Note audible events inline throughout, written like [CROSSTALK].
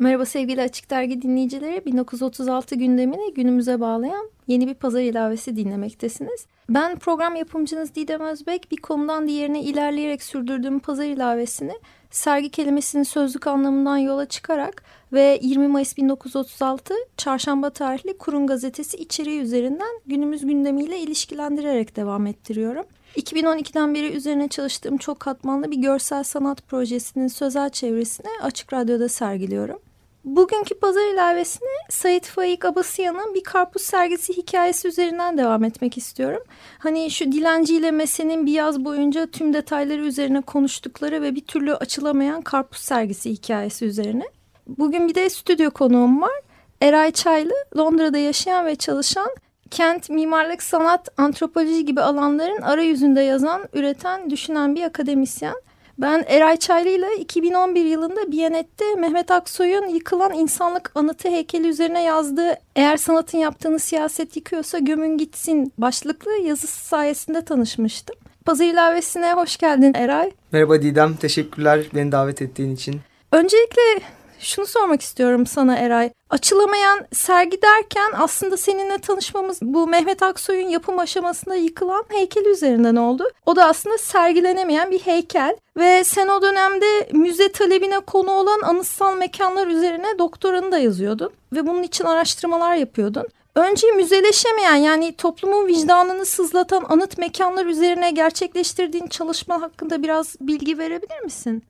Merhaba sevgili Açık Dergi dinleyicileri. 1936 gündemini günümüze bağlayan yeni bir pazar ilavesi dinlemektesiniz. Ben program yapımcınız Didem Özbek. Bir konudan diğerine ilerleyerek sürdürdüğüm pazar ilavesini sergi kelimesinin sözlük anlamından yola çıkarak ve 20 Mayıs 1936 çarşamba tarihli Kurun Gazetesi içeriği üzerinden günümüz gündemiyle ilişkilendirerek devam ettiriyorum. 2012'den beri üzerine çalıştığım çok katmanlı bir görsel sanat projesinin sözel çevresini Açık Radyo'da sergiliyorum. Bugünkü pazar ilavesini Sait Faik Abasıyan'ın bir karpuz sergisi hikayesi üzerinden devam etmek istiyorum. Hani şu dilenciyle Mese'nin bir yaz boyunca tüm detayları üzerine konuştukları ve bir türlü açılamayan karpuz sergisi hikayesi üzerine. Bugün bir de stüdyo konuğum var. Eray Çaylı, Londra'da yaşayan ve çalışan kent, mimarlık, sanat, antropoloji gibi alanların arayüzünde yazan, üreten, düşünen bir akademisyen. Ben Eray Çaylı ile 2011 yılında Biyanet'te Mehmet Aksoy'un yıkılan insanlık anıtı heykeli üzerine yazdığı Eğer sanatın yaptığını siyaset yıkıyorsa gömün gitsin başlıklı yazısı sayesinde tanışmıştım. Pazar ilavesine hoş geldin Eray. Merhaba Didem, teşekkürler beni davet ettiğin için. Öncelikle şunu sormak istiyorum sana Eray. Açılamayan sergi derken aslında seninle tanışmamız bu Mehmet Aksoy'un yapım aşamasında yıkılan heykel üzerinden oldu. O da aslında sergilenemeyen bir heykel ve sen o dönemde müze talebine konu olan anıtsal mekanlar üzerine doktoranı da yazıyordun ve bunun için araştırmalar yapıyordun. Önce müzeleşemeyen yani toplumun vicdanını sızlatan anıt mekanlar üzerine gerçekleştirdiğin çalışma hakkında biraz bilgi verebilir misin?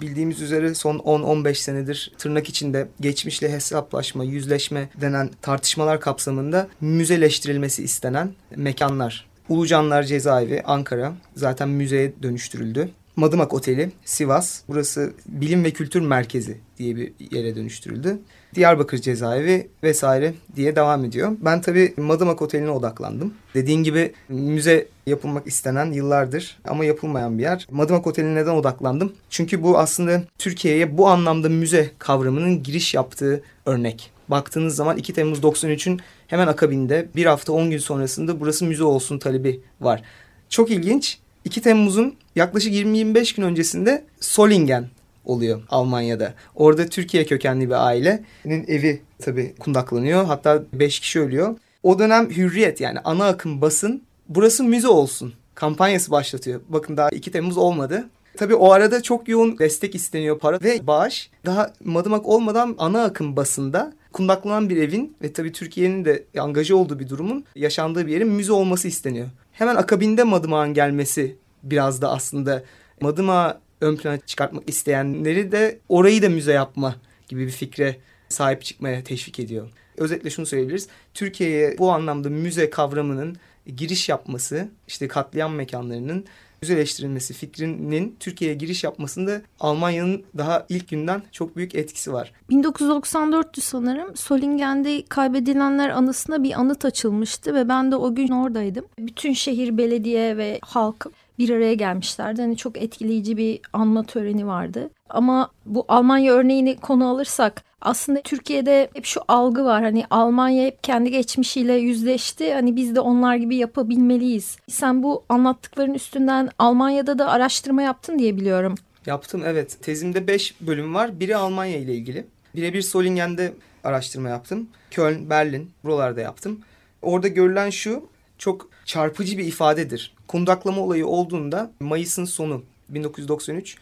Bildiğimiz üzere son 10-15 senedir tırnak içinde geçmişle hesaplaşma, yüzleşme denen tartışmalar kapsamında müzeleştirilmesi istenen mekanlar. Ulucanlar Cezaevi, Ankara zaten müzeye dönüştürüldü. Madımak Oteli, Sivas. Burası bilim ve kültür merkezi diye bir yere dönüştürüldü. Diyarbakır cezaevi vesaire diye devam ediyor. Ben tabii Madımak Oteli'ne odaklandım. Dediğin gibi müze yapılmak istenen yıllardır ama yapılmayan bir yer. Madımak Oteli'ne neden odaklandım? Çünkü bu aslında Türkiye'ye bu anlamda müze kavramının giriş yaptığı örnek. Baktığınız zaman 2 Temmuz 93'ün hemen akabinde bir hafta 10 gün sonrasında burası müze olsun talebi var. Çok ilginç. 2 Temmuz'un yaklaşık 20-25 gün öncesinde Solingen oluyor Almanya'da. Orada Türkiye kökenli bir ailenin evi tabii kundaklanıyor. Hatta 5 kişi ölüyor. O dönem hürriyet yani ana akım basın burası müze olsun kampanyası başlatıyor. Bakın daha 2 Temmuz olmadı. Tabii o arada çok yoğun destek isteniyor para ve bağış. Daha madımak olmadan ana akım basında kundaklanan bir evin ve tabii Türkiye'nin de angaja olduğu bir durumun yaşandığı bir yerin müze olması isteniyor. Hemen akabinde Madımak'ın gelmesi biraz da aslında Madımak'ı ön plana çıkartmak isteyenleri de orayı da müze yapma gibi bir fikre sahip çıkmaya teşvik ediyor. Özetle şunu söyleyebiliriz. Türkiye'ye bu anlamda müze kavramının giriş yapması, işte katliam mekanlarının müzeleştirilmesi fikrinin Türkiye'ye giriş yapmasında Almanya'nın daha ilk günden çok büyük etkisi var. 1994'tü sanırım. Solingen'de kaybedilenler anısına bir anıt açılmıştı ve ben de o gün oradaydım. Bütün şehir belediye ve halk bir araya gelmişlerdi. Hani çok etkileyici bir anma töreni vardı. Ama bu Almanya örneğini konu alırsak aslında Türkiye'de hep şu algı var. Hani Almanya hep kendi geçmişiyle yüzleşti. Hani biz de onlar gibi yapabilmeliyiz. Sen bu anlattıkların üstünden Almanya'da da araştırma yaptın diye biliyorum. Yaptım evet. Tezimde 5 bölüm var. Biri Almanya ile ilgili. Birebir Solingen'de araştırma yaptım. Köln, Berlin buralarda yaptım. Orada görülen şu çok çarpıcı bir ifadedir. Kundaklama olayı olduğunda Mayıs'ın sonu 1993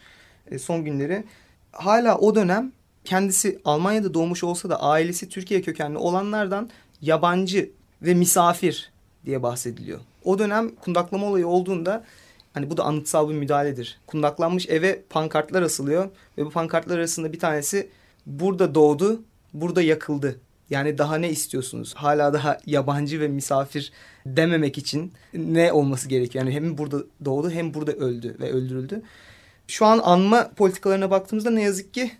e, son günleri hala o dönem kendisi Almanya'da doğmuş olsa da ailesi Türkiye kökenli olanlardan yabancı ve misafir diye bahsediliyor. O dönem kundaklama olayı olduğunda hani bu da anıtsal bir müdahaledir. Kundaklanmış eve pankartlar asılıyor ve bu pankartlar arasında bir tanesi burada doğdu, burada yakıldı. Yani daha ne istiyorsunuz? Hala daha yabancı ve misafir dememek için ne olması gerekiyor? Yani hem burada doğdu hem burada öldü ve öldürüldü. Şu an anma politikalarına baktığımızda ne yazık ki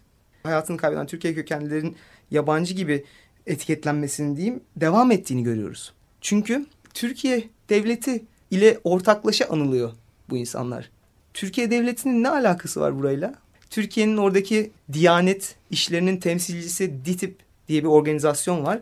hayatını kaybeden Türkiye kökenlilerin yabancı gibi etiketlenmesini diyeyim devam ettiğini görüyoruz. Çünkü Türkiye devleti ile ortaklaşa anılıyor bu insanlar. Türkiye devletinin ne alakası var burayla? Türkiye'nin oradaki Diyanet işlerinin temsilcisi DİTİP diye bir organizasyon var.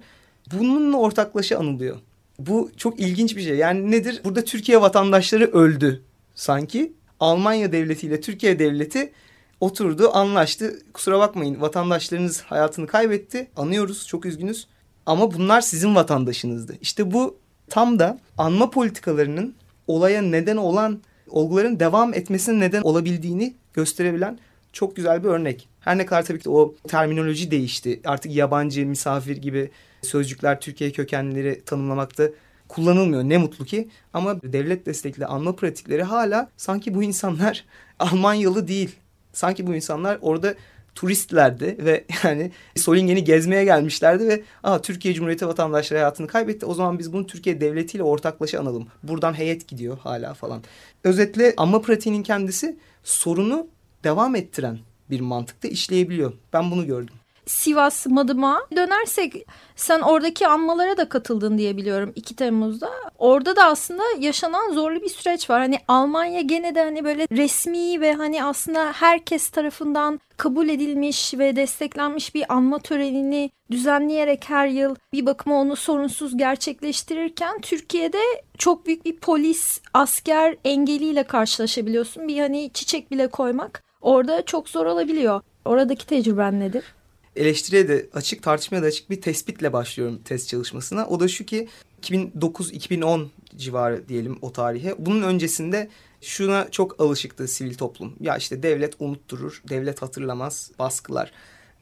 Bununla ortaklaşa anılıyor. Bu çok ilginç bir şey. Yani nedir? Burada Türkiye vatandaşları öldü sanki. Almanya devletiyle Türkiye devleti oturdu, anlaştı. Kusura bakmayın vatandaşlarınız hayatını kaybetti. Anıyoruz, çok üzgünüz. Ama bunlar sizin vatandaşınızdı. İşte bu tam da anma politikalarının olaya neden olan olguların devam etmesinin neden olabildiğini gösterebilen çok güzel bir örnek. Her ne kadar tabii ki o terminoloji değişti. Artık yabancı, misafir gibi sözcükler Türkiye kökenleri tanımlamakta kullanılmıyor. Ne mutlu ki. Ama devlet destekli anma pratikleri hala sanki bu insanlar [LAUGHS] Almanyalı değil. Sanki bu insanlar orada turistlerdi ve [LAUGHS] yani Solingen'i gezmeye gelmişlerdi ve Aa, Türkiye Cumhuriyeti vatandaşları hayatını kaybetti. O zaman biz bunu Türkiye devletiyle ortaklaşa analım. Buradan heyet gidiyor hala falan. Özetle anma pratiğinin kendisi sorunu devam ettiren bir mantıkta işleyebiliyor. Ben bunu gördüm. Sivas Madıma dönersek sen oradaki anmalara da katıldın diye biliyorum 2 Temmuz'da. Orada da aslında yaşanan zorlu bir süreç var. Hani Almanya gene de hani böyle resmi ve hani aslında herkes tarafından kabul edilmiş ve desteklenmiş bir anma törenini düzenleyerek her yıl bir bakıma onu sorunsuz gerçekleştirirken Türkiye'de çok büyük bir polis, asker engeliyle karşılaşabiliyorsun. Bir hani çiçek bile koymak orada çok zor olabiliyor. Oradaki tecrüben nedir? eleştiriye de açık, tartışmaya da açık bir tespitle başlıyorum test çalışmasına. O da şu ki 2009-2010 civarı diyelim o tarihe. Bunun öncesinde şuna çok alışıktı sivil toplum. Ya işte devlet unutturur, devlet hatırlamaz, baskılar.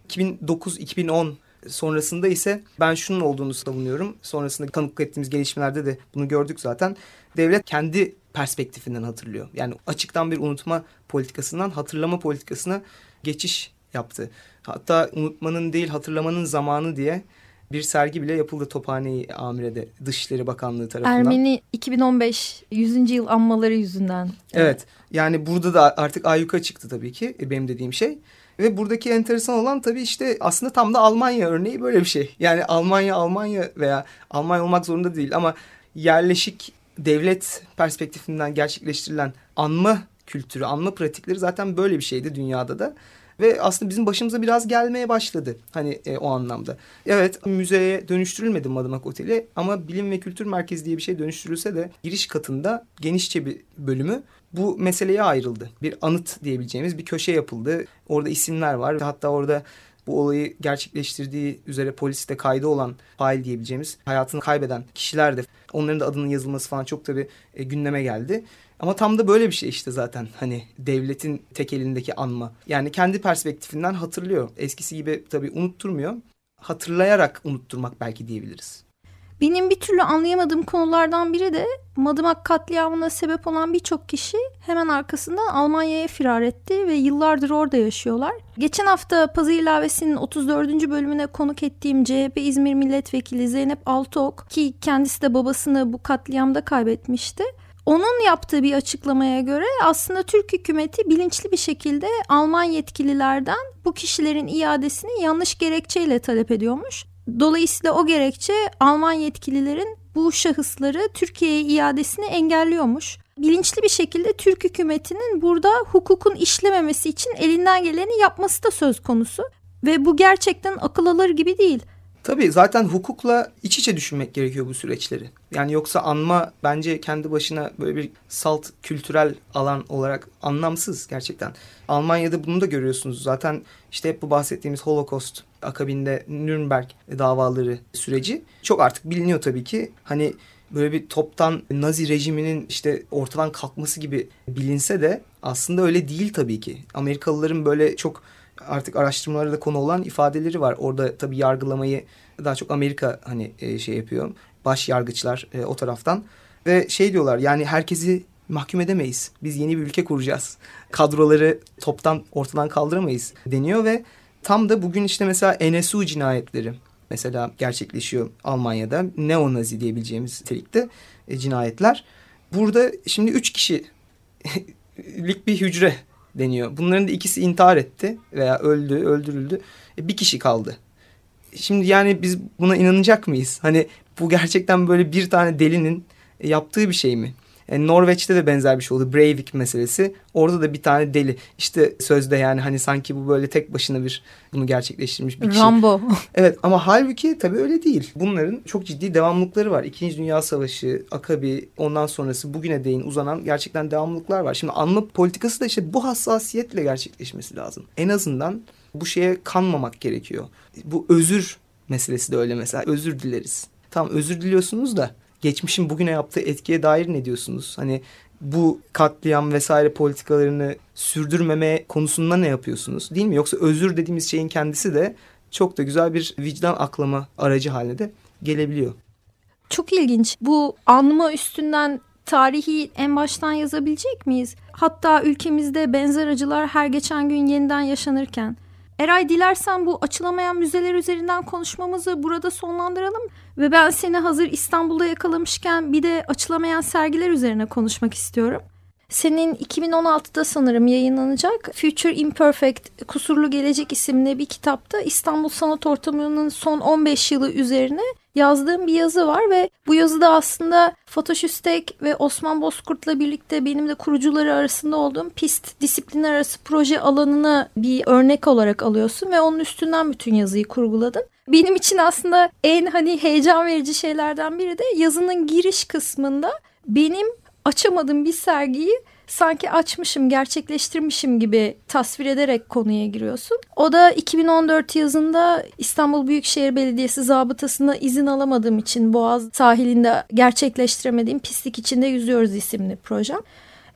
2009-2010 sonrasında ise ben şunun olduğunu savunuyorum. Sonrasında tanıklık ettiğimiz gelişmelerde de bunu gördük zaten. Devlet kendi perspektifinden hatırlıyor. Yani açıktan bir unutma politikasından hatırlama politikasına geçiş yaptı. Hatta unutmanın değil hatırlamanın zamanı diye bir sergi bile yapıldı Tophane-i Amire'de Dışişleri Bakanlığı tarafından. Ermeni 2015 100. yıl anmaları yüzünden. Evet yani burada da artık ayyuka çıktı tabii ki e, benim dediğim şey. Ve buradaki enteresan olan tabii işte aslında tam da Almanya örneği böyle bir şey. Yani Almanya Almanya veya Almanya olmak zorunda değil ama yerleşik devlet perspektifinden gerçekleştirilen anma kültürü, anma pratikleri zaten böyle bir şeydi dünyada da. Ve aslında bizim başımıza biraz gelmeye başladı hani e, o anlamda. Evet müzeye dönüştürülmedi Madımak Oteli ama Bilim ve Kültür Merkezi diye bir şey dönüştürülse de giriş katında genişçe bir bölümü bu meseleye ayrıldı. Bir anıt diyebileceğimiz bir köşe yapıldı. Orada isimler var. Hatta orada bu olayı gerçekleştirdiği üzere poliste kaydı olan fail diyebileceğimiz hayatını kaybeden kişiler de onların da adının yazılması falan çok tabii e, gündeme geldi. Ama tam da böyle bir şey işte zaten hani devletin tek elindeki anma. Yani kendi perspektifinden hatırlıyor. Eskisi gibi tabii unutturmuyor. Hatırlayarak unutturmak belki diyebiliriz. Benim bir türlü anlayamadığım konulardan biri de Madımak katliamına sebep olan birçok kişi hemen arkasından Almanya'ya firar etti ve yıllardır orada yaşıyorlar. Geçen hafta Pazı İlavesi'nin 34. bölümüne konuk ettiğim CHP İzmir Milletvekili Zeynep Altıok ki kendisi de babasını bu katliamda kaybetmişti. Onun yaptığı bir açıklamaya göre aslında Türk hükümeti bilinçli bir şekilde Alman yetkililerden bu kişilerin iadesini yanlış gerekçeyle talep ediyormuş. Dolayısıyla o gerekçe Alman yetkililerin bu şahısları Türkiye'ye iadesini engelliyormuş. Bilinçli bir şekilde Türk hükümetinin burada hukukun işlememesi için elinden geleni yapması da söz konusu. Ve bu gerçekten akıl alır gibi değil. Tabii zaten hukukla iç içe düşünmek gerekiyor bu süreçleri. Yani yoksa anma bence kendi başına böyle bir salt kültürel alan olarak anlamsız gerçekten. Almanya'da bunu da görüyorsunuz. Zaten işte hep bu bahsettiğimiz Holocaust akabinde Nürnberg davaları süreci çok artık biliniyor tabii ki. Hani böyle bir toptan Nazi rejiminin işte ortadan kalkması gibi bilinse de aslında öyle değil tabii ki. Amerikalıların böyle çok artık araştırmalara da konu olan ifadeleri var. Orada tabii yargılamayı daha çok Amerika hani e, şey yapıyor. Baş yargıçlar e, o taraftan ve şey diyorlar yani herkesi mahkum edemeyiz. Biz yeni bir ülke kuracağız. Kadroları toptan ortadan kaldıramayız deniyor ve tam da bugün işte mesela NSU cinayetleri mesela gerçekleşiyor Almanya'da. Neonazi diyebileceğimiz nitelikte e, cinayetler. Burada şimdi üç kişilik [LAUGHS] bir hücre deniyor. Bunların da ikisi intihar etti veya öldü, öldürüldü. E, bir kişi kaldı. Şimdi yani biz buna inanacak mıyız? Hani bu gerçekten böyle bir tane delinin yaptığı bir şey mi? E, Norveç'te de benzer bir şey oldu. Breivik meselesi. Orada da bir tane deli. İşte sözde yani hani sanki bu böyle tek başına bir bunu gerçekleştirmiş bir kişi. Rambo. [LAUGHS] Evet ama halbuki tabii öyle değil. Bunların çok ciddi devamlılıkları var. İkinci Dünya Savaşı, Akabi, ondan sonrası bugüne değin uzanan gerçekten devamlılıklar var. Şimdi anma politikası da işte bu hassasiyetle gerçekleşmesi lazım. En azından bu şeye kanmamak gerekiyor. Bu özür meselesi de öyle mesela. Özür dileriz. Tamam özür diliyorsunuz da geçmişin bugüne yaptığı etkiye dair ne diyorsunuz? Hani bu katliam vesaire politikalarını sürdürmeme konusunda ne yapıyorsunuz? Değil mi? Yoksa özür dediğimiz şeyin kendisi de çok da güzel bir vicdan aklama aracı haline de gelebiliyor. Çok ilginç. Bu anma üstünden tarihi en baştan yazabilecek miyiz? Hatta ülkemizde benzer acılar her geçen gün yeniden yaşanırken Eray dilersen bu açılamayan müzeler üzerinden konuşmamızı burada sonlandıralım ve ben seni hazır İstanbul'da yakalamışken bir de açılamayan sergiler üzerine konuşmak istiyorum. Senin 2016'da sanırım yayınlanacak Future Imperfect Kusurlu Gelecek isimli bir kitapta İstanbul Sanat Ortamı'nın son 15 yılı üzerine yazdığım bir yazı var ve bu yazıda aslında Fatoş Üstek ve Osman Bozkurt'la birlikte benim de kurucuları arasında olduğum pist disiplinler arası proje alanını bir örnek olarak alıyorsun ve onun üstünden bütün yazıyı kurguladın. Benim için aslında en hani heyecan verici şeylerden biri de yazının giriş kısmında benim açamadığım bir sergiyi sanki açmışım, gerçekleştirmişim gibi tasvir ederek konuya giriyorsun. O da 2014 yazında İstanbul Büyükşehir Belediyesi zabıtasına izin alamadığım için Boğaz sahilinde gerçekleştiremediğim Pislik içinde yüzüyoruz isimli projem.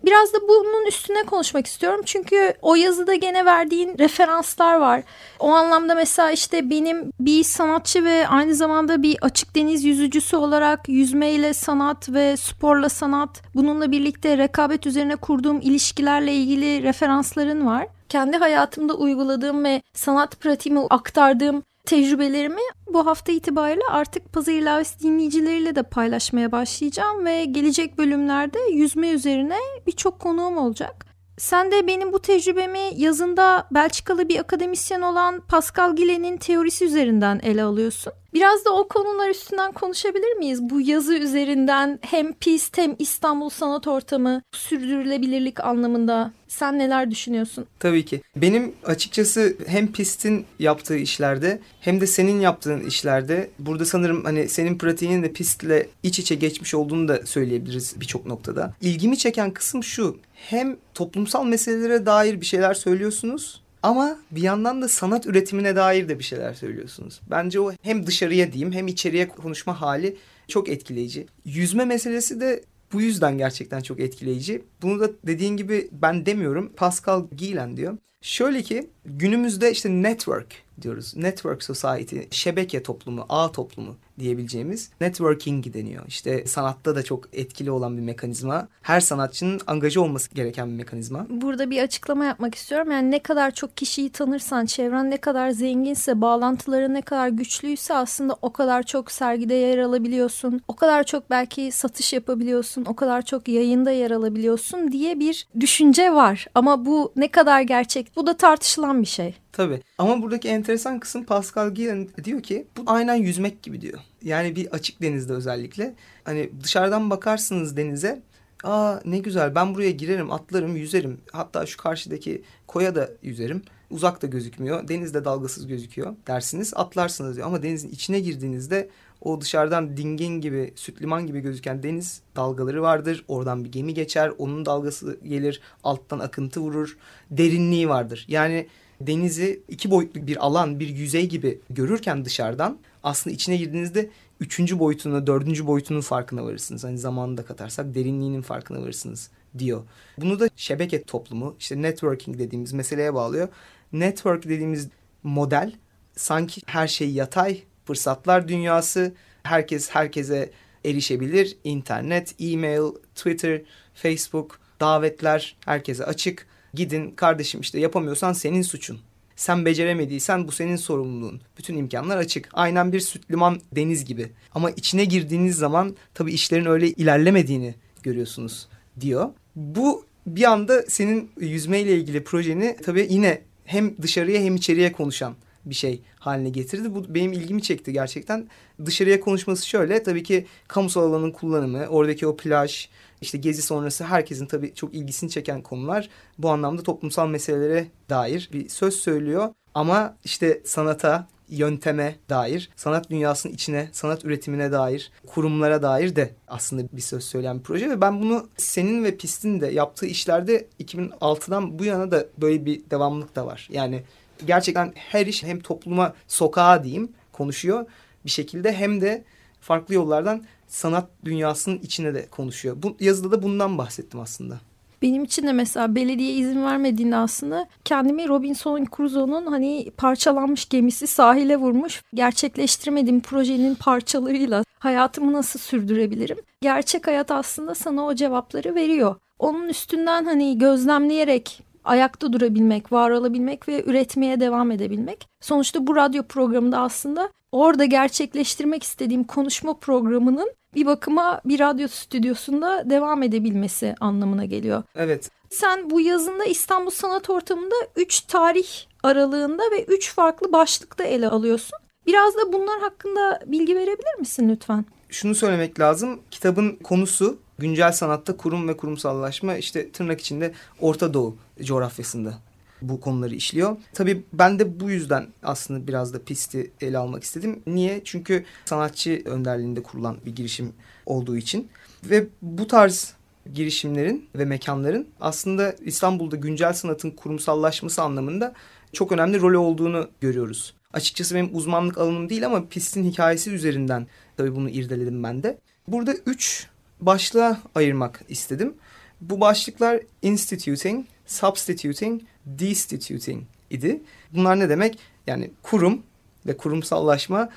Biraz da bunun üstüne konuşmak istiyorum. Çünkü o yazıda gene verdiğin referanslar var. O anlamda mesela işte benim bir sanatçı ve aynı zamanda bir açık deniz yüzücüsü olarak yüzmeyle sanat ve sporla sanat bununla birlikte rekabet üzerine kurduğum ilişkilerle ilgili referansların var kendi hayatımda uyguladığım ve sanat pratiğimi aktardığım tecrübelerimi bu hafta itibariyle artık Pazar İlavesi dinleyicileriyle de paylaşmaya başlayacağım ve gelecek bölümlerde yüzme üzerine birçok konuğum olacak. Sen de benim bu tecrübemi yazında Belçikalı bir akademisyen olan Pascal Gillet'in teorisi üzerinden ele alıyorsun. Biraz da o konular üstünden konuşabilir miyiz? Bu yazı üzerinden hem PIST hem İstanbul Sanat Ortamı sürdürülebilirlik anlamında sen neler düşünüyorsun? Tabii ki. Benim açıkçası hem PIST'in yaptığı işlerde hem de senin yaptığın işlerde burada sanırım hani senin pratiğinin de PIST'le iç içe geçmiş olduğunu da söyleyebiliriz birçok noktada. İlgimi çeken kısım şu. Hem toplumsal meselelere dair bir şeyler söylüyorsunuz ama bir yandan da sanat üretimine dair de bir şeyler söylüyorsunuz. Bence o hem dışarıya diyeyim hem içeriye konuşma hali çok etkileyici. Yüzme meselesi de bu yüzden gerçekten çok etkileyici. Bunu da dediğin gibi ben demiyorum. Pascal Gielen diyor. Şöyle ki günümüzde işte network diyoruz. Network society, şebeke toplumu, ağ toplumu diyebileceğimiz networking deniyor. İşte sanatta da çok etkili olan bir mekanizma. Her sanatçının angaja olması gereken bir mekanizma. Burada bir açıklama yapmak istiyorum. Yani ne kadar çok kişiyi tanırsan, çevren ne kadar zenginse, bağlantıları ne kadar güçlüyse aslında o kadar çok sergide yer alabiliyorsun. O kadar çok belki satış yapabiliyorsun. O kadar çok yayında yer alabiliyorsun diye bir düşünce var. Ama bu ne kadar gerçek? Bu da tartışılan bir şey. Tabii. Ama buradaki enteresan kısım Pascal Guillen diyor ki bu aynen yüzmek gibi diyor. Yani bir açık denizde özellikle. Hani dışarıdan bakarsınız denize. Aa ne güzel ben buraya girerim, atlarım, yüzerim. Hatta şu karşıdaki koya da yüzerim. Uzak da gözükmüyor. Denizde dalgasız gözüküyor dersiniz. Atlarsınız diyor. Ama denizin içine girdiğinizde o dışarıdan dingin gibi, süt liman gibi gözüken deniz dalgaları vardır. Oradan bir gemi geçer. Onun dalgası gelir. Alttan akıntı vurur. Derinliği vardır. Yani denizi iki boyutlu bir alan, bir yüzey gibi görürken dışarıdan aslında içine girdiğinizde üçüncü boyutunu, dördüncü boyutunun farkına varırsınız. Hani zamanını da katarsak derinliğinin farkına varırsınız diyor. Bunu da şebeke toplumu, işte networking dediğimiz meseleye bağlıyor. Network dediğimiz model sanki her şey yatay, fırsatlar dünyası, herkes herkese erişebilir. İnternet, e-mail, Twitter, Facebook, davetler herkese açık. Gidin kardeşim işte yapamıyorsan senin suçun. Sen beceremediysen bu senin sorumluluğun. Bütün imkanlar açık. Aynen bir süt liman deniz gibi. Ama içine girdiğiniz zaman tabii işlerin öyle ilerlemediğini görüyorsunuz diyor. Bu bir anda senin yüzmeyle ilgili projeni tabii yine hem dışarıya hem içeriye konuşan bir şey haline getirdi. Bu benim ilgimi çekti gerçekten. Dışarıya konuşması şöyle tabii ki kamusal alanın kullanımı, oradaki o plaj, işte gezi sonrası herkesin tabii çok ilgisini çeken konular bu anlamda toplumsal meselelere dair bir söz söylüyor. Ama işte sanata, yönteme dair, sanat dünyasının içine, sanat üretimine dair, kurumlara dair de aslında bir söz söyleyen bir proje. Ve ben bunu senin ve Pist'in de yaptığı işlerde 2006'dan bu yana da böyle bir devamlılık da var. Yani gerçekten her iş hem topluma, sokağa diyeyim konuşuyor bir şekilde hem de farklı yollardan sanat dünyasının içine de konuşuyor. Bu yazıda da bundan bahsettim aslında. Benim için de mesela belediye izin vermediğinde aslında kendimi Robinson Crusoe'nun hani parçalanmış gemisi sahile vurmuş gerçekleştirmediğim projenin parçalarıyla hayatımı nasıl sürdürebilirim? Gerçek hayat aslında sana o cevapları veriyor. Onun üstünden hani gözlemleyerek ayakta durabilmek, var olabilmek ve üretmeye devam edebilmek. Sonuçta bu radyo programında aslında orada gerçekleştirmek istediğim konuşma programının bir bakıma bir radyo stüdyosunda devam edebilmesi anlamına geliyor. Evet. Sen bu yazında İstanbul Sanat Ortamı'nda 3 tarih aralığında ve 3 farklı başlıkta ele alıyorsun. Biraz da bunlar hakkında bilgi verebilir misin lütfen? Şunu söylemek lazım. Kitabın konusu güncel sanatta kurum ve kurumsallaşma işte tırnak içinde Orta Doğu coğrafyasında bu konuları işliyor. Tabii ben de bu yüzden aslında biraz da pisti ele almak istedim. Niye? Çünkü sanatçı önderliğinde kurulan bir girişim olduğu için. Ve bu tarz girişimlerin ve mekanların aslında İstanbul'da güncel sanatın kurumsallaşması anlamında çok önemli rolü olduğunu görüyoruz. Açıkçası benim uzmanlık alanım değil ama pistin hikayesi üzerinden tabii bunu irdeledim ben de. Burada üç başlığa ayırmak istedim. Bu başlıklar instituting, substituting, destituting idi. Bunlar ne demek? Yani kurum ve kurumsallaşma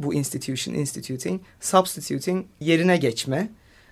bu institution, instituting, substituting yerine geçme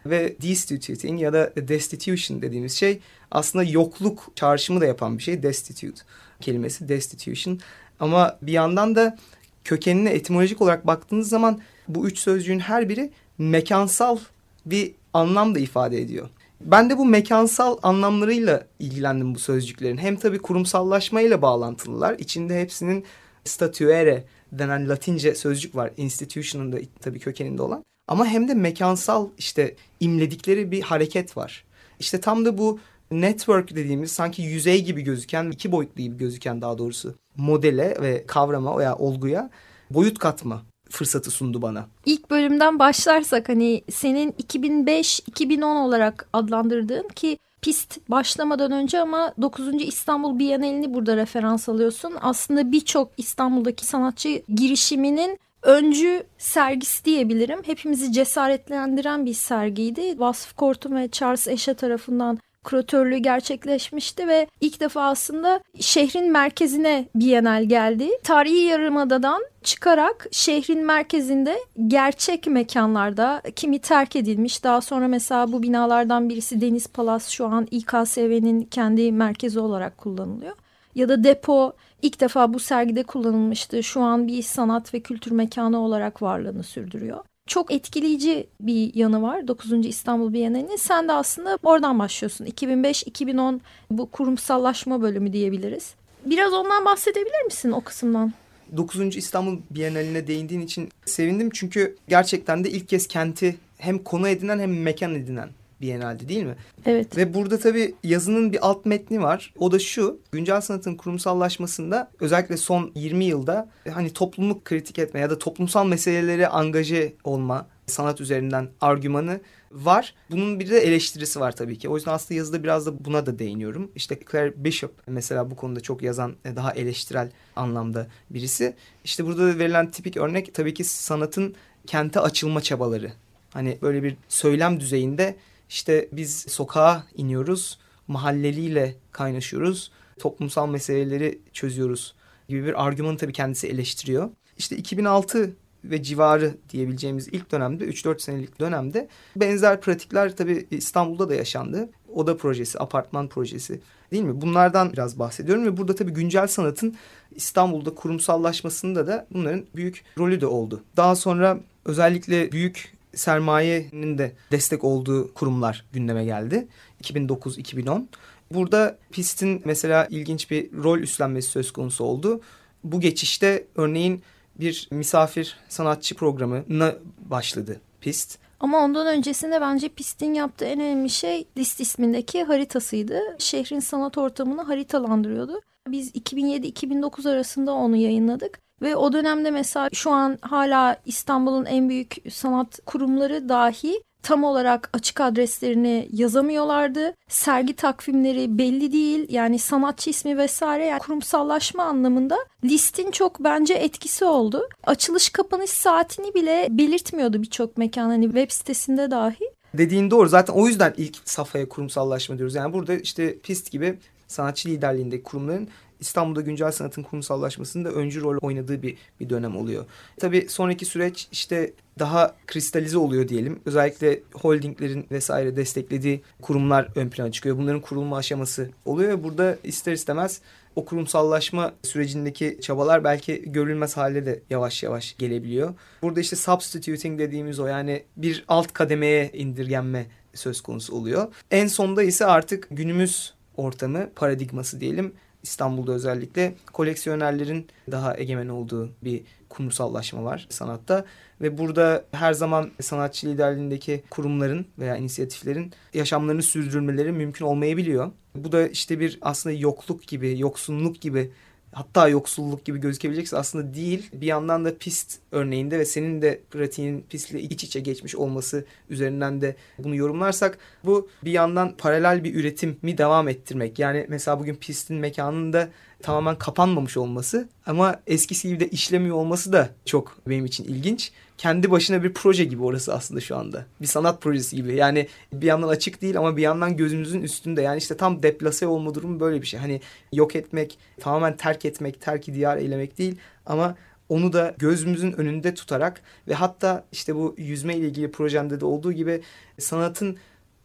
ve destituting ya da destitution dediğimiz şey aslında yokluk çağrışımı da yapan bir şey. Destitute kelimesi destitution. Ama bir yandan da kökenine etimolojik olarak baktığınız zaman bu üç sözcüğün her biri mekansal bir anlam da ifade ediyor. Ben de bu mekansal anlamlarıyla ilgilendim bu sözcüklerin. Hem tabii kurumsallaşmayla bağlantılılar. İçinde hepsinin statuere denen latince sözcük var. Institution'ın da tabii kökeninde olan. Ama hem de mekansal işte imledikleri bir hareket var. İşte tam da bu network dediğimiz sanki yüzey gibi gözüken, iki boyutlu gibi gözüken daha doğrusu modele ve kavrama veya olguya boyut katma fırsatı sundu bana. İlk bölümden başlarsak hani senin 2005-2010 olarak adlandırdığın ki pist başlamadan önce ama 9. İstanbul Bienalini burada referans alıyorsun. Aslında birçok İstanbul'daki sanatçı girişiminin öncü sergisi diyebilirim. Hepimizi cesaretlendiren bir sergiydi. Vasıf Kortun ve Charles Eşe tarafından kuratörlüğü gerçekleşmişti ve ilk defa aslında şehrin merkezine Bienal geldi. Tarihi Yarımada'dan çıkarak şehrin merkezinde gerçek mekanlarda kimi terk edilmiş. Daha sonra mesela bu binalardan birisi Deniz Palas şu an İKSV'nin kendi merkezi olarak kullanılıyor. Ya da depo ilk defa bu sergide kullanılmıştı. Şu an bir sanat ve kültür mekanı olarak varlığını sürdürüyor çok etkileyici bir yanı var 9. İstanbul Bienalinin. Sen de aslında oradan başlıyorsun. 2005-2010 bu kurumsallaşma bölümü diyebiliriz. Biraz ondan bahsedebilir misin o kısımdan? 9. İstanbul Bienali'ne değindiğin için sevindim. Çünkü gerçekten de ilk kez kenti hem konu edinen hem mekan edinen Biennale'de değil mi? Evet. Ve burada tabii yazının bir alt metni var. O da şu. Güncel sanatın kurumsallaşmasında özellikle son 20 yılda hani toplumu kritik etme ya da toplumsal meselelere angaje olma sanat üzerinden argümanı var. Bunun bir de eleştirisi var tabii ki. O yüzden aslında yazıda biraz da buna da değiniyorum. İşte Claire Bishop mesela bu konuda çok yazan e, daha eleştirel anlamda birisi. İşte burada da verilen tipik örnek tabii ki sanatın kente açılma çabaları. Hani böyle bir söylem düzeyinde işte biz sokağa iniyoruz, mahalleliyle kaynaşıyoruz, toplumsal meseleleri çözüyoruz gibi bir argümanı tabii kendisi eleştiriyor. İşte 2006 ve civarı diyebileceğimiz ilk dönemde 3-4 senelik dönemde benzer pratikler tabii İstanbul'da da yaşandı. Oda projesi, apartman projesi değil mi? Bunlardan biraz bahsediyorum ve burada tabii güncel sanatın İstanbul'da kurumsallaşmasında da bunların büyük rolü de oldu. Daha sonra özellikle büyük sermayenin de destek olduğu kurumlar gündeme geldi. 2009-2010. Burada PIST'in mesela ilginç bir rol üstlenmesi söz konusu oldu. bu geçişte örneğin bir misafir sanatçı programına başladı pist. Ama ondan öncesinde bence pistin yaptığı en önemli şey list ismindeki haritasıydı. Şehrin sanat ortamını haritalandırıyordu. Biz 2007-2009 arasında onu yayınladık. Ve o dönemde mesela şu an hala İstanbul'un en büyük sanat kurumları dahi tam olarak açık adreslerini yazamıyorlardı. Sergi takvimleri belli değil. Yani sanatçı ismi vesaire yani kurumsallaşma anlamında listin çok bence etkisi oldu. Açılış kapanış saatini bile belirtmiyordu birçok mekan hani web sitesinde dahi. Dediğin doğru. Zaten o yüzden ilk safhaya kurumsallaşma diyoruz. Yani burada işte pist gibi sanatçı liderliğindeki kurumların İstanbul'da güncel sanatın kurumsallaşmasında öncü rol oynadığı bir, bir dönem oluyor. Tabii sonraki süreç işte daha kristalize oluyor diyelim. Özellikle holdinglerin vesaire desteklediği kurumlar ön plana çıkıyor. Bunların kurulma aşaması oluyor ve burada ister istemez o kurumsallaşma sürecindeki çabalar belki görülmez hale de yavaş yavaş gelebiliyor. Burada işte substituting dediğimiz o yani bir alt kademeye indirgenme söz konusu oluyor. En sonda ise artık günümüz ortamı paradigması diyelim İstanbul'da özellikle koleksiyonerlerin daha egemen olduğu bir kurumsallaşma var sanatta. Ve burada her zaman sanatçı liderliğindeki kurumların veya inisiyatiflerin yaşamlarını sürdürmeleri mümkün olmayabiliyor. Bu da işte bir aslında yokluk gibi, yoksunluk gibi hatta yoksulluk gibi gözükebilecekse aslında değil. Bir yandan da pist örneğinde ve senin de pratiğin pistle iç içe geçmiş olması üzerinden de bunu yorumlarsak bu bir yandan paralel bir üretimi devam ettirmek. Yani mesela bugün pistin mekanında tamamen kapanmamış olması ama eskisi gibi de işlemiyor olması da çok benim için ilginç. Kendi başına bir proje gibi orası aslında şu anda. Bir sanat projesi gibi. Yani bir yandan açık değil ama bir yandan gözümüzün üstünde. Yani işte tam deplase olma durumu böyle bir şey. Hani yok etmek, tamamen terk etmek, terki diyar eylemek değil ama onu da gözümüzün önünde tutarak ve hatta işte bu yüzme ile ilgili projemde de olduğu gibi sanatın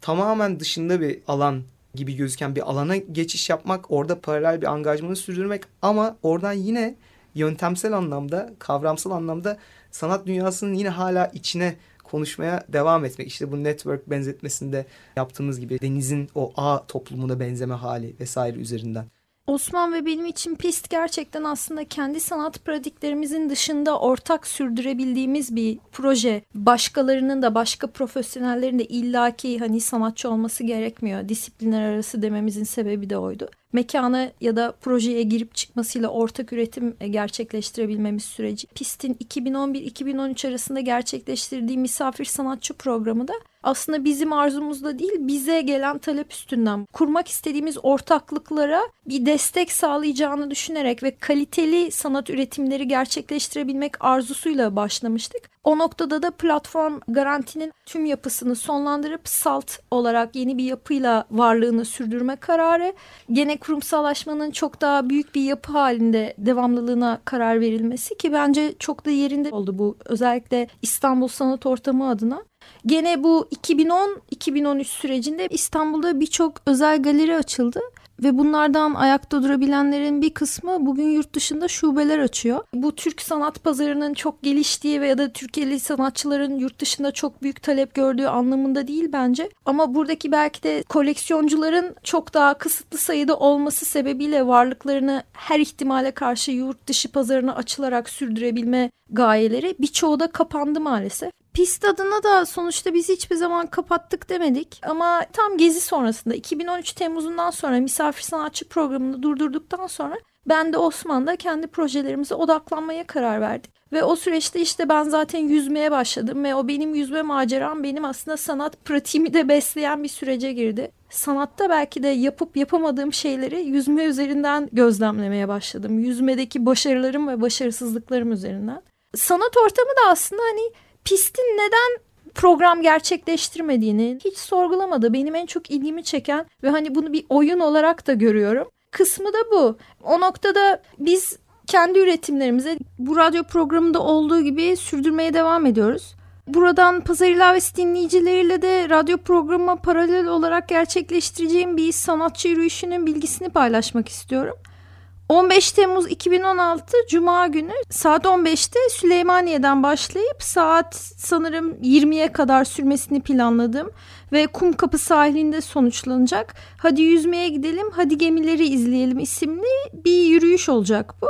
tamamen dışında bir alan gibi gözüken bir alana geçiş yapmak, orada paralel bir angajmanı sürdürmek ama oradan yine yöntemsel anlamda, kavramsal anlamda sanat dünyasının yine hala içine konuşmaya devam etmek. İşte bu network benzetmesinde yaptığımız gibi denizin o ağ toplumuna benzeme hali vesaire üzerinden. Osman ve benim için pist gerçekten aslında kendi sanat pratiklerimizin dışında ortak sürdürebildiğimiz bir proje. Başkalarının da başka profesyonellerin de illaki hani sanatçı olması gerekmiyor. Disiplinler arası dememizin sebebi de oydu mekana ya da projeye girip çıkmasıyla ortak üretim e, gerçekleştirebilmemiz süreci. Pist'in 2011-2013 arasında gerçekleştirdiği misafir sanatçı programı da aslında bizim arzumuzda değil bize gelen talep üstünden kurmak istediğimiz ortaklıklara bir destek sağlayacağını düşünerek ve kaliteli sanat üretimleri gerçekleştirebilmek arzusuyla başlamıştık. O noktada da platform garantinin tüm yapısını sonlandırıp salt olarak yeni bir yapıyla varlığını sürdürme kararı, gene kurumsallaşmanın çok daha büyük bir yapı halinde devamlılığına karar verilmesi ki bence çok da yerinde oldu bu özellikle İstanbul Sanat Ortamı adına. Gene bu 2010-2013 sürecinde İstanbul'da birçok özel galeri açıldı ve bunlardan ayakta durabilenlerin bir kısmı bugün yurt dışında şubeler açıyor. Bu Türk sanat pazarının çok geliştiği veya da Türkiye'li sanatçıların yurt dışında çok büyük talep gördüğü anlamında değil bence. Ama buradaki belki de koleksiyoncuların çok daha kısıtlı sayıda olması sebebiyle varlıklarını her ihtimale karşı yurt dışı pazarına açılarak sürdürebilme gayeleri birçoğu da kapandı maalesef. Pist adına da sonuçta biz hiçbir zaman kapattık demedik ama tam gezi sonrasında 2013 Temmuz'undan sonra misafir sanatçı programını durdurduktan sonra ben de Osman'da kendi projelerimize odaklanmaya karar verdik. Ve o süreçte işte ben zaten yüzmeye başladım ve o benim yüzme maceram benim aslında sanat pratiğimi de besleyen bir sürece girdi. Sanatta belki de yapıp yapamadığım şeyleri yüzme üzerinden gözlemlemeye başladım. Yüzmedeki başarılarım ve başarısızlıklarım üzerinden. Sanat ortamı da aslında hani pistin neden program gerçekleştirmediğini hiç sorgulamadı. Benim en çok ilgimi çeken ve hani bunu bir oyun olarak da görüyorum. Kısmı da bu. O noktada biz kendi üretimlerimizi bu radyo programında olduğu gibi sürdürmeye devam ediyoruz. Buradan Pazar İlavesi dinleyicileriyle de radyo programıma paralel olarak gerçekleştireceğim bir sanatçı yürüyüşünün bilgisini paylaşmak istiyorum. 15 Temmuz 2016 Cuma günü saat 15'te Süleymaniye'den başlayıp saat sanırım 20'ye kadar sürmesini planladım ve Kumkapı sahilinde sonuçlanacak. Hadi yüzmeye gidelim, hadi gemileri izleyelim isimli bir yürüyüş olacak bu.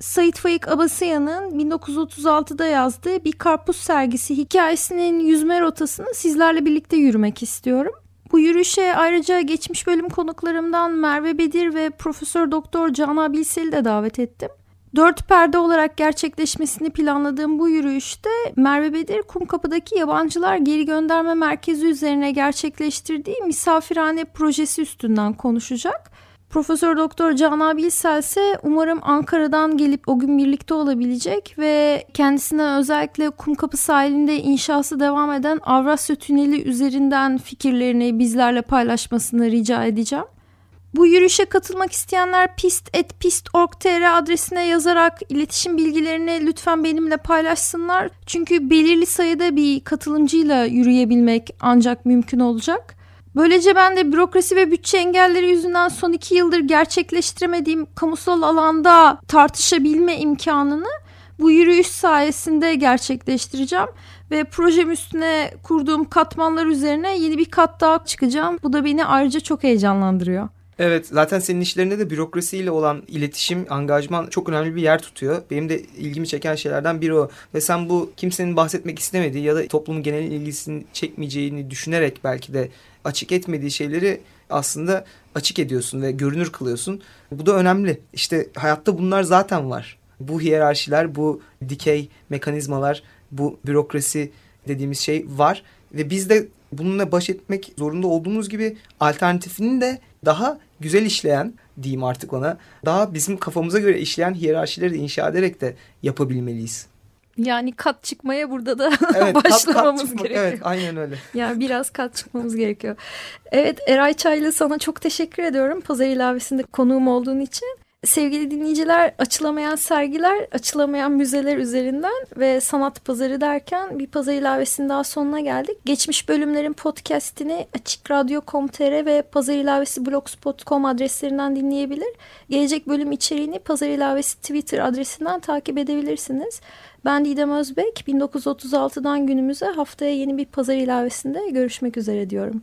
Sait Faik Abasıyan'ın 1936'da yazdığı bir karpuz sergisi hikayesinin yüzme rotasını sizlerle birlikte yürümek istiyorum. Bu yürüyüşe ayrıca geçmiş bölüm konuklarımdan Merve Bedir ve Profesör Doktor Cana Bilsel'i de davet ettim. Dört perde olarak gerçekleşmesini planladığım bu yürüyüşte Merve Bedir Kumkapı'daki yabancılar geri gönderme merkezi üzerine gerçekleştirdiği misafirhane projesi üstünden konuşacak. Profesör Doktor Canan Bilsel ise umarım Ankara'dan gelip o gün birlikte olabilecek ve kendisinden özellikle Kumkapı sahilinde inşası devam eden Avrasya Tüneli üzerinden fikirlerini bizlerle paylaşmasını rica edeceğim. Bu yürüyüşe katılmak isteyenler pist.pist.org.tr adresine yazarak iletişim bilgilerini lütfen benimle paylaşsınlar. Çünkü belirli sayıda bir katılımcıyla yürüyebilmek ancak mümkün olacak. Böylece ben de bürokrasi ve bütçe engelleri yüzünden son iki yıldır gerçekleştiremediğim kamusal alanda tartışabilme imkanını bu yürüyüş sayesinde gerçekleştireceğim ve projem üstüne kurduğum katmanlar üzerine yeni bir kat daha çıkacağım. Bu da beni ayrıca çok heyecanlandırıyor. Evet zaten senin işlerinde de bürokrasiyle olan iletişim, angajman çok önemli bir yer tutuyor. Benim de ilgimi çeken şeylerden biri o. Ve sen bu kimsenin bahsetmek istemediği ya da toplumun genel ilgisini çekmeyeceğini düşünerek belki de açık etmediği şeyleri aslında açık ediyorsun ve görünür kılıyorsun. Bu da önemli. İşte hayatta bunlar zaten var. Bu hiyerarşiler, bu dikey mekanizmalar, bu bürokrasi dediğimiz şey var. Ve biz de bununla baş etmek zorunda olduğumuz gibi alternatifini de daha güzel işleyen diyeyim artık ona. Daha bizim kafamıza göre işleyen hiyerarşileri de inşa ederek de yapabilmeliyiz. Yani kat çıkmaya burada da [LAUGHS] evet, başlamamız kat, kat çıkmak, gerekiyor. Evet aynen öyle. Yani biraz kat çıkmamız gerekiyor. Evet Eray Çaylı sana çok teşekkür ediyorum. Pazar ilavesinde konuğum olduğun için. Sevgili dinleyiciler açılamayan sergiler, açılamayan müzeler üzerinden ve sanat pazarı derken bir pazar ilavesinin daha sonuna geldik. Geçmiş bölümlerin podcastini açıkradyo.com.tr ve pazar ilavesi blogspot.com adreslerinden dinleyebilir. Gelecek bölüm içeriğini pazar ilavesi Twitter adresinden takip edebilirsiniz. Ben Didem Özbek. 1936'dan günümüze haftaya yeni bir pazar ilavesinde görüşmek üzere diyorum.